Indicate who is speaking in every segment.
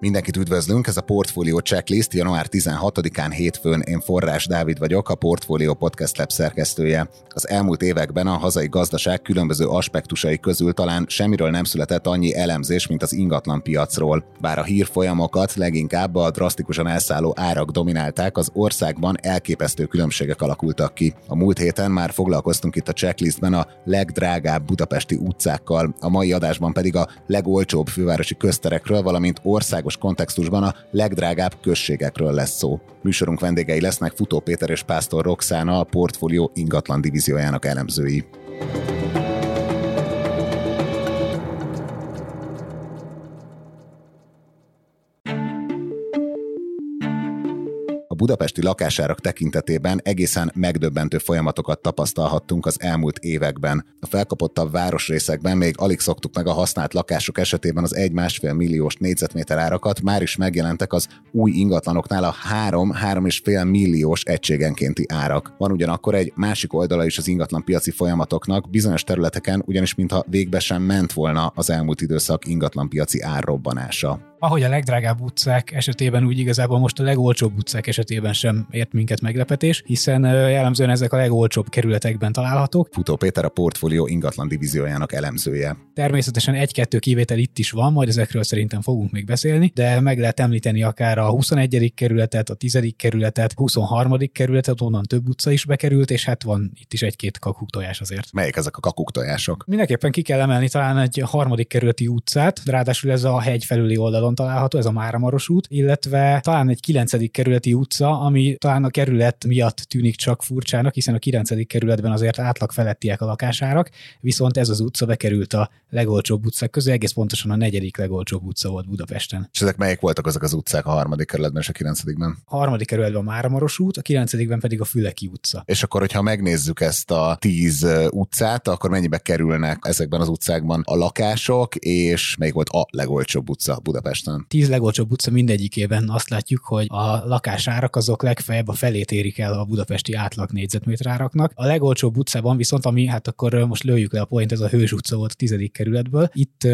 Speaker 1: Mindenkit üdvözlünk, ez a Portfolio Checklist január 16-án hétfőn. Én Forrás Dávid vagyok, a Portfolio Podcast Lab szerkesztője. Az elmúlt években a hazai gazdaság különböző aspektusai közül talán semmiről nem született annyi elemzés, mint az ingatlan piacról. Bár a hírfolyamokat leginkább a drasztikusan elszálló árak dominálták, az országban elképesztő különbségek alakultak ki. A múlt héten már foglalkoztunk itt a checklistben a legdrágább budapesti utcákkal, a mai adásban pedig a legolcsóbb fővárosi közterekről, valamint országos országos kontextusban a legdrágább községekről lesz szó. Műsorunk vendégei lesznek Futó Péter és Pásztor Roxana, a portfólió ingatlan divíziójának elemzői. Budapesti lakásárak tekintetében egészen megdöbbentő folyamatokat tapasztalhattunk az elmúlt években. A felkapottabb városrészekben még alig szoktuk meg a használt lakások esetében az 1-1,5 milliós négyzetméter árakat, már is megjelentek az új ingatlanoknál a 3-3,5 milliós egységenkénti árak. Van ugyanakkor egy másik oldala is az ingatlan piaci folyamatoknak, bizonyos területeken ugyanis mintha végbe sem ment volna az elmúlt időszak ingatlan piaci árrobbanása
Speaker 2: ahogy a legdrágább utcák esetében, úgy igazából most a legolcsóbb utcák esetében sem ért minket meglepetés, hiszen jellemzően ezek a legolcsóbb kerületekben találhatók.
Speaker 1: Futó Péter a portfólió ingatlan divíziójának elemzője.
Speaker 2: Természetesen egy-kettő kivétel itt is van, majd ezekről szerintem fogunk még beszélni, de meg lehet említeni akár a 21. kerületet, a 10. kerületet, 23. kerületet, onnan több utca is bekerült, és hát van itt is egy-két kakuktojás azért.
Speaker 1: Melyek ezek a kakuktojások?
Speaker 2: Mindenképpen ki kell emelni talán egy harmadik kerületi utcát, ráadásul ez a hegy felüli oldalon oldalon található, ez a Máramaros út, illetve talán egy 9. kerületi utca, ami talán a kerület miatt tűnik csak furcsának, hiszen a 9. kerületben azért átlag felettiek a lakásárak, viszont ez az utca bekerült a legolcsóbb utcák közé, egész pontosan a negyedik legolcsóbb utca volt Budapesten.
Speaker 1: És ezek melyek voltak azok az utcák a harmadik kerületben és a kilencedikben?
Speaker 2: A harmadik kerületben a Máramaros út, a kilencedikben pedig a Füleki utca.
Speaker 1: És akkor, hogyha megnézzük ezt a tíz utcát, akkor mennyibe kerülnek ezekben az utcákban a lakások, és melyik volt a legolcsóbb utca Budapest? Budapesten.
Speaker 2: Tíz legolcsóbb utca mindegyikében azt látjuk, hogy a lakásárak azok legfeljebb a felét érik el a budapesti átlag négyzetméter áraknak. A legolcsóbb utcában viszont, ami hát akkor most lőjük le a point, ez a Hős utca volt a tizedik kerületből. Itt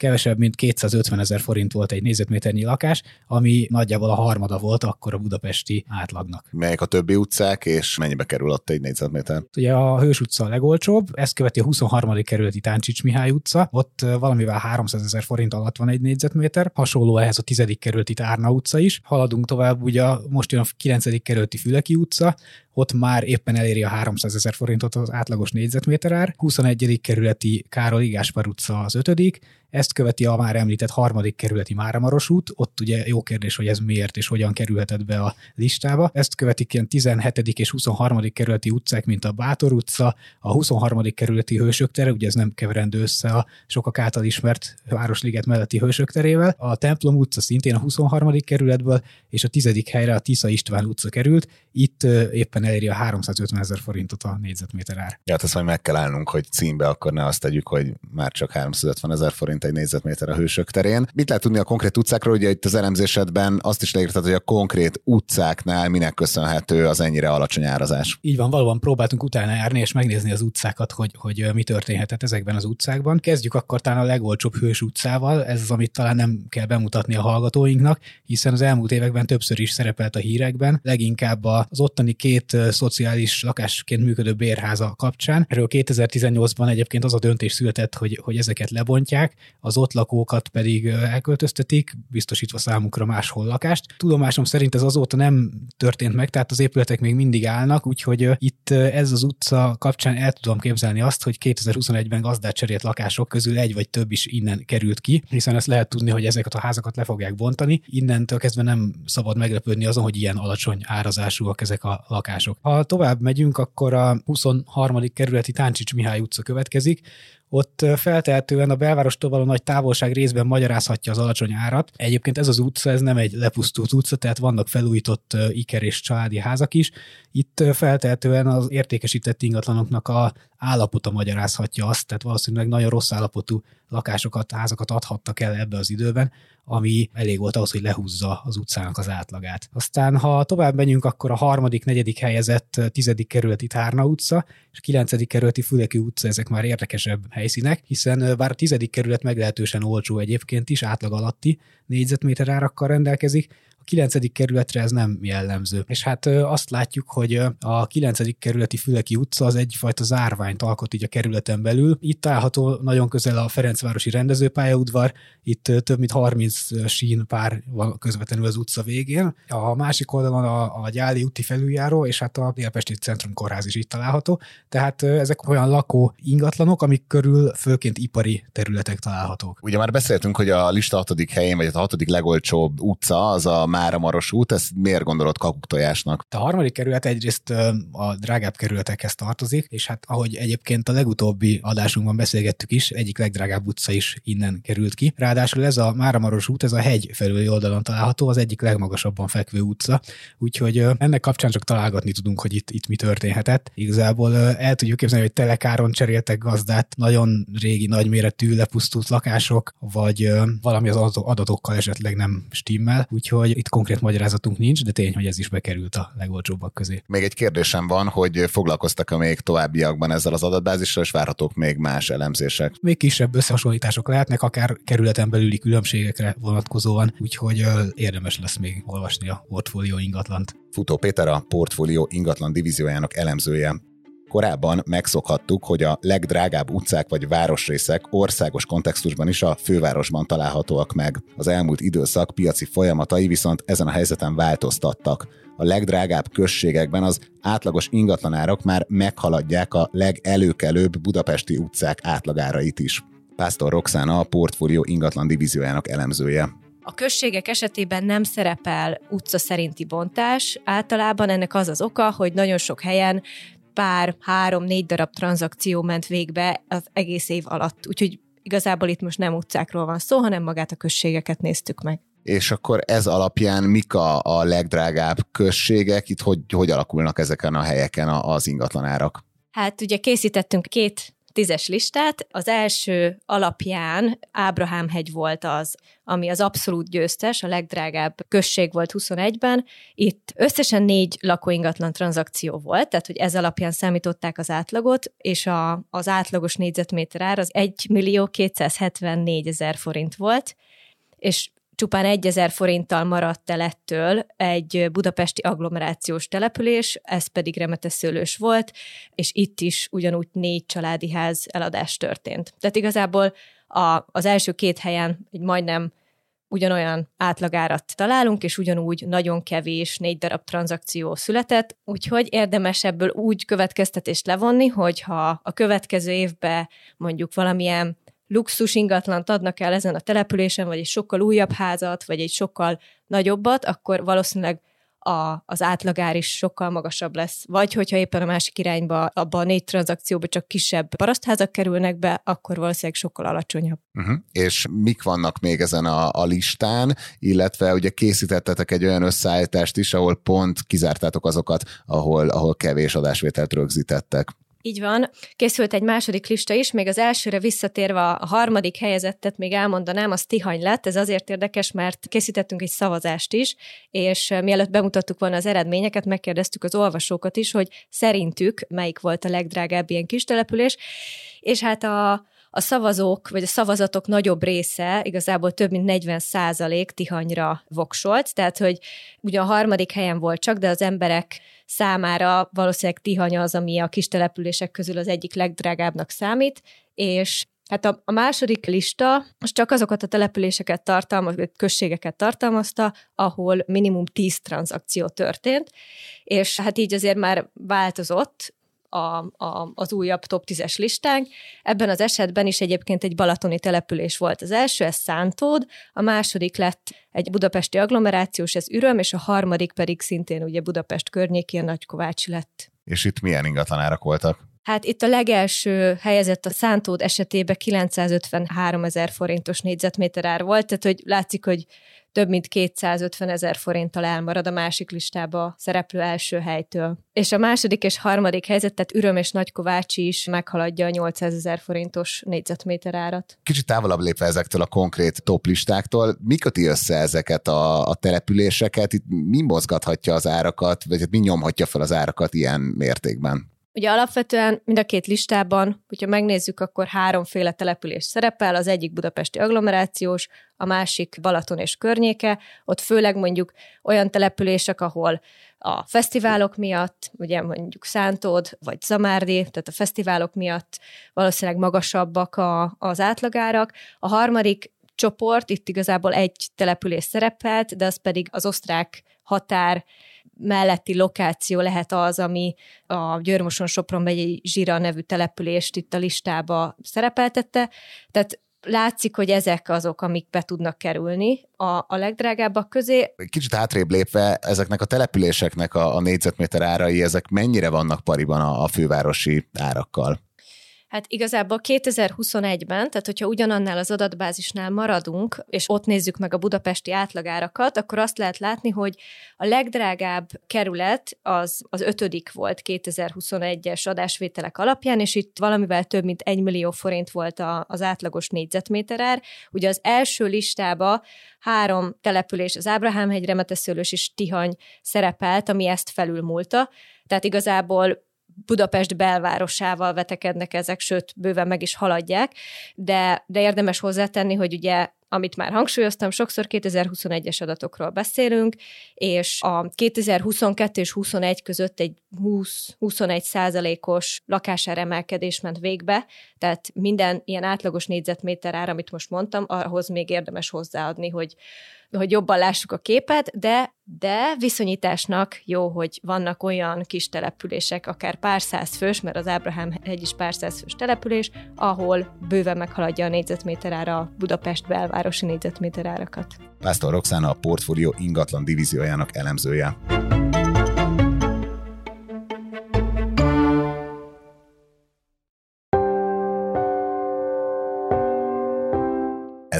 Speaker 2: kevesebb, mint 250 ezer forint volt egy négyzetméternyi lakás, ami nagyjából a harmada volt akkor a budapesti átlagnak.
Speaker 1: Melyek a többi utcák, és mennyibe kerül ott egy négyzetméter?
Speaker 2: Ugye a Hős utca a legolcsóbb, ezt követi a 23. kerületi Táncsics Mihály utca, ott valamivel 300 ezer forint alatt van egy négyzetméter, hasonló ehhez a 10. kerületi Tárna utca is. Haladunk tovább, ugye most jön a 9. kerületi Füleki utca, ott már éppen eléri a 300 ezer forintot az átlagos négyzetméter ár. 21. kerületi Károly Gáspár utca az 5. Ezt követi a már említett harmadik kerületi Máramaros út, ott ugye jó kérdés, hogy ez miért és hogyan kerülhetett be a listába. Ezt követik ilyen 17. és 23. kerületi utcák, mint a Bátor utca, a 23. kerületi Hősök tere, ugye ez nem keverendő össze a sokak által ismert Városliget melletti Hősök terével. A Templom utca szintén a 23. kerületből, és a 10. helyre a Tisza István utca került. Itt éppen eléri a 350 ezer forintot a négyzetméter ár.
Speaker 1: Ja, hát ezt majd meg kell állnunk, hogy címbe akkor ne azt tegyük, hogy már csak 350 ezer forint egy négyzetméter a hősök terén. Mit lehet tudni a konkrét utcákról? Ugye itt az elemzésedben azt is leírtad, hogy a konkrét utcáknál minek köszönhető az ennyire alacsony árazás.
Speaker 2: Így van, valóban próbáltunk utána járni és megnézni az utcákat, hogy, hogy mi történhetett ezekben az utcákban. Kezdjük akkor talán a legolcsóbb hős utcával, ez az, amit talán nem kell bemutatni a hallgatóinknak, hiszen az elmúlt években többször is szerepelt a hírekben, leginkább az ottani két szociális lakásként működő bérháza kapcsán. Erről 2018-ban egyébként az a döntés született, hogy, hogy ezeket lebontják, az ott lakókat pedig elköltöztetik, biztosítva számukra máshol lakást. Tudomásom szerint ez azóta nem történt meg, tehát az épületek még mindig állnak, úgyhogy itt ez az utca kapcsán el tudom képzelni azt, hogy 2021-ben gazdát cserélt lakások közül egy vagy több is innen került ki, hiszen ezt lehet tudni, hogy ezeket a házakat le fogják bontani. Innentől kezdve nem szabad meglepődni azon, hogy ilyen alacsony árazásúak ezek a lakások. Ha tovább megyünk, akkor a 23. kerületi Táncsics Mihály utca következik, ott feltehetően a belvárostól való nagy távolság részben magyarázhatja az alacsony árat. Egyébként ez az utca, ez nem egy lepusztult utca, tehát vannak felújított iker és családi házak is. Itt feltehetően az értékesített ingatlanoknak a állapota magyarázhatja azt, tehát valószínűleg nagyon rossz állapotú lakásokat, házakat adhattak el ebbe az időben, ami elég volt ahhoz, hogy lehúzza az utcának az átlagát. Aztán, ha tovább megyünk, akkor a harmadik, negyedik helyezett tizedik kerületi Tárna utca, és a kilencedik kerületi Füleki utca, ezek már érdekesebb helyszínek, hiszen bár a tizedik kerület meglehetősen olcsó egyébként is, átlag alatti négyzetméter árakkal rendelkezik, 9. kerületre ez nem jellemző. És hát azt látjuk, hogy a 9. kerületi Füleki utca az egyfajta zárványt alkot így a kerületen belül. Itt található nagyon közel a Ferencvárosi rendezőpályaudvar, itt több mint 30 sín pár van közvetlenül az utca végén. A másik oldalon a, a Gyáli úti felüljáró, és hát a Délpesti Centrum Kórház is itt található. Tehát ezek olyan lakó ingatlanok, amik körül főként ipari területek találhatók.
Speaker 1: Ugye már beszéltünk, hogy a lista hatodik helyén, vagy a hatodik legolcsóbb utca az a Máramaros út, ezt miért gondolod kakuktojásnak?
Speaker 2: A harmadik kerület egyrészt a drágább kerületekhez tartozik, és hát ahogy egyébként a legutóbbi adásunkban beszélgettük is, egyik legdrágább utca is innen került ki. Ráadásul ez a Máramaros út, ez a hegy felüli oldalon található, az egyik legmagasabban fekvő utca, úgyhogy ennek kapcsán csak találgatni tudunk, hogy itt, itt mi történhetett. Igazából el tudjuk képzelni, hogy telekáron cseréltek gazdát, nagyon régi, nagyméretű, lepusztult lakások, vagy valami az adatokkal esetleg nem stimmel, úgyhogy itt konkrét magyarázatunk nincs, de tény, hogy ez is bekerült a legolcsóbbak közé.
Speaker 1: Még egy kérdésem van, hogy foglalkoztak-e még továbbiakban ezzel az adatbázissal, és várhatók még más elemzések?
Speaker 2: Még kisebb összehasonlítások lehetnek, akár kerületen belüli különbségekre vonatkozóan, úgyhogy érdemes lesz még olvasni a portfólió ingatlant.
Speaker 1: Futó Péter a portfólió ingatlan divíziójának elemzője. Korábban megszokhattuk, hogy a legdrágább utcák vagy városrészek országos kontextusban is a fővárosban találhatóak meg. Az elmúlt időszak piaci folyamatai viszont ezen a helyzeten változtattak. A legdrágább községekben az átlagos ingatlanárak már meghaladják a legelőkelőbb budapesti utcák átlagárait is. Pásztor Roxana a portfólió ingatlan divíziójának elemzője.
Speaker 3: A községek esetében nem szerepel utca szerinti bontás. Általában ennek az az oka, hogy nagyon sok helyen pár, három-négy darab tranzakció ment végbe az egész év alatt. Úgyhogy igazából itt most nem utcákról van szó, hanem magát a községeket néztük meg.
Speaker 1: És akkor ez alapján mik a, a legdrágább községek, itt hogy, hogy alakulnak ezeken a helyeken az ingatlanárak?
Speaker 3: Hát ugye készítettünk két tízes listát. Az első alapján Ábrahám hegy volt az, ami az abszolút győztes, a legdrágább község volt 21-ben. Itt összesen négy lakóingatlan tranzakció volt, tehát hogy ez alapján számították az átlagot, és a, az átlagos négyzetméter ár az 1 millió 274 ezer forint volt, és csupán 1000 forinttal maradt el ettől egy budapesti agglomerációs település, ez pedig Remeteszőlős volt, és itt is ugyanúgy négy családi ház eladás történt. Tehát igazából a, az első két helyen egy majdnem ugyanolyan átlagárat találunk, és ugyanúgy nagyon kevés négy darab tranzakció született, úgyhogy érdemes ebből úgy következtetést levonni, hogyha a következő évben mondjuk valamilyen luxus ingatlant adnak el ezen a településen, vagy egy sokkal újabb házat, vagy egy sokkal nagyobbat, akkor valószínűleg a, az átlagár is sokkal magasabb lesz. Vagy hogyha éppen a másik irányba, abba a négy tranzakcióba csak kisebb parasztházak kerülnek be, akkor valószínűleg sokkal alacsonyabb.
Speaker 1: Uh-huh. És mik vannak még ezen a, a listán, illetve ugye készítettetek egy olyan összeállítást is, ahol pont kizártátok azokat, ahol, ahol kevés adásvételt rögzítettek.
Speaker 3: Így van. Készült egy második lista is, még az elsőre visszatérve a harmadik helyezettet még elmondanám, az Tihany lett. Ez azért érdekes, mert készítettünk egy szavazást is, és mielőtt bemutattuk volna az eredményeket, megkérdeztük az olvasókat is, hogy szerintük melyik volt a legdrágább ilyen kis település, és hát a, a szavazók, vagy a szavazatok nagyobb része, igazából több mint 40 százalék Tihanyra voksolt, tehát hogy ugye a harmadik helyen volt csak, de az emberek számára valószínűleg Tihany az, ami a kis települések közül az egyik legdrágábbnak számít, és Hát a, a második lista most csak azokat a településeket tartalmaz, községeket tartalmazta, ahol minimum 10 tranzakció történt, és hát így azért már változott, a, a, az újabb top 10-es listánk. Ebben az esetben is egyébként egy balatoni település volt az első, ez Szántód, a második lett egy budapesti agglomerációs, ez Üröm, és a harmadik pedig szintén ugye Budapest környékén Nagykovács lett.
Speaker 1: És itt milyen ingatlanárak voltak?
Speaker 3: Hát itt a legelső helyezett a Szántód esetében 953 ezer forintos négyzetméter ár volt, tehát hogy látszik, hogy több mint 250 ezer forinttal elmarad a másik listába szereplő első helytől. És a második és harmadik helyzet, tehát Üröm és Nagykovácsi is meghaladja a 800 ezer forintos négyzetméter árat.
Speaker 1: Kicsit távolabb lépve ezektől a konkrét top listáktól, mi köti össze ezeket a, a településeket? Itt mi mozgathatja az árakat, vagy hát mi nyomhatja fel az árakat ilyen mértékben?
Speaker 3: Ugye alapvetően mind a két listában, hogyha megnézzük, akkor háromféle település szerepel, az egyik budapesti agglomerációs, a másik Balaton és környéke, ott főleg mondjuk olyan települések, ahol a fesztiválok miatt, ugye mondjuk Szántód vagy Zamárdi, tehát a fesztiválok miatt valószínűleg magasabbak a, az átlagárak. A harmadik csoport, itt igazából egy település szerepelt, de az pedig az osztrák határ melletti lokáció lehet az, ami a Győrmoson Sopron megyei Zsira nevű települést itt a listába szerepeltette. Tehát látszik, hogy ezek azok, amik be tudnak kerülni a, a legdrágábbak közé.
Speaker 1: Kicsit hátrébb lépve, ezeknek a településeknek a, a négyzetméter árai, ezek mennyire vannak pariban a, a fővárosi árakkal?
Speaker 3: Hát igazából 2021-ben, tehát hogyha ugyanannál az adatbázisnál maradunk, és ott nézzük meg a budapesti átlagárakat, akkor azt lehet látni, hogy a legdrágább kerület az, az ötödik volt 2021-es adásvételek alapján, és itt valamivel több mint egy millió forint volt a, az átlagos négyzetméterár. Ugye az első listába három település, az Ábrahám-hegy, Remeteszőlős és Tihany szerepelt, ami ezt felülmúlta. Tehát igazából Budapest belvárosával vetekednek ezek, sőt, bőven meg is haladják, de, de érdemes hozzátenni, hogy ugye amit már hangsúlyoztam, sokszor 2021-es adatokról beszélünk, és a 2022 és 21 között egy 20-21 százalékos lakásáremelkedés ment végbe, tehát minden ilyen átlagos négyzetméter ár, amit most mondtam, ahhoz még érdemes hozzáadni, hogy hogy jobban lássuk a képet, de, de viszonyításnak jó, hogy vannak olyan kis települések, akár pár száz fős, mert az Ábrahám egy is pár száz fős település, ahol bőven meghaladja a négyzetméter ára a Budapest belvárosi négyzetméter árakat.
Speaker 1: Pásztor Roxana a portfólió ingatlan divíziójának elemzője.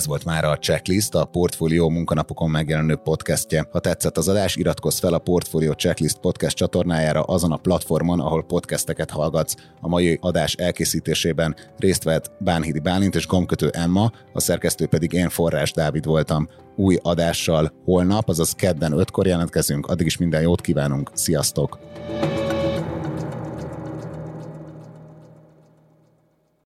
Speaker 1: Ez volt már a Checklist, a Portfolio munkanapokon megjelenő podcastje. Ha tetszett az adás, iratkozz fel a Portfolio Checklist podcast csatornájára azon a platformon, ahol podcasteket hallgatsz. A mai adás elkészítésében részt vett Bánhidi Bálint és Gomkötő Emma, a szerkesztő pedig én Forrás Dávid voltam. Új adással holnap, azaz kedden ötkor jelentkezünk, addig is minden jót kívánunk, sziasztok!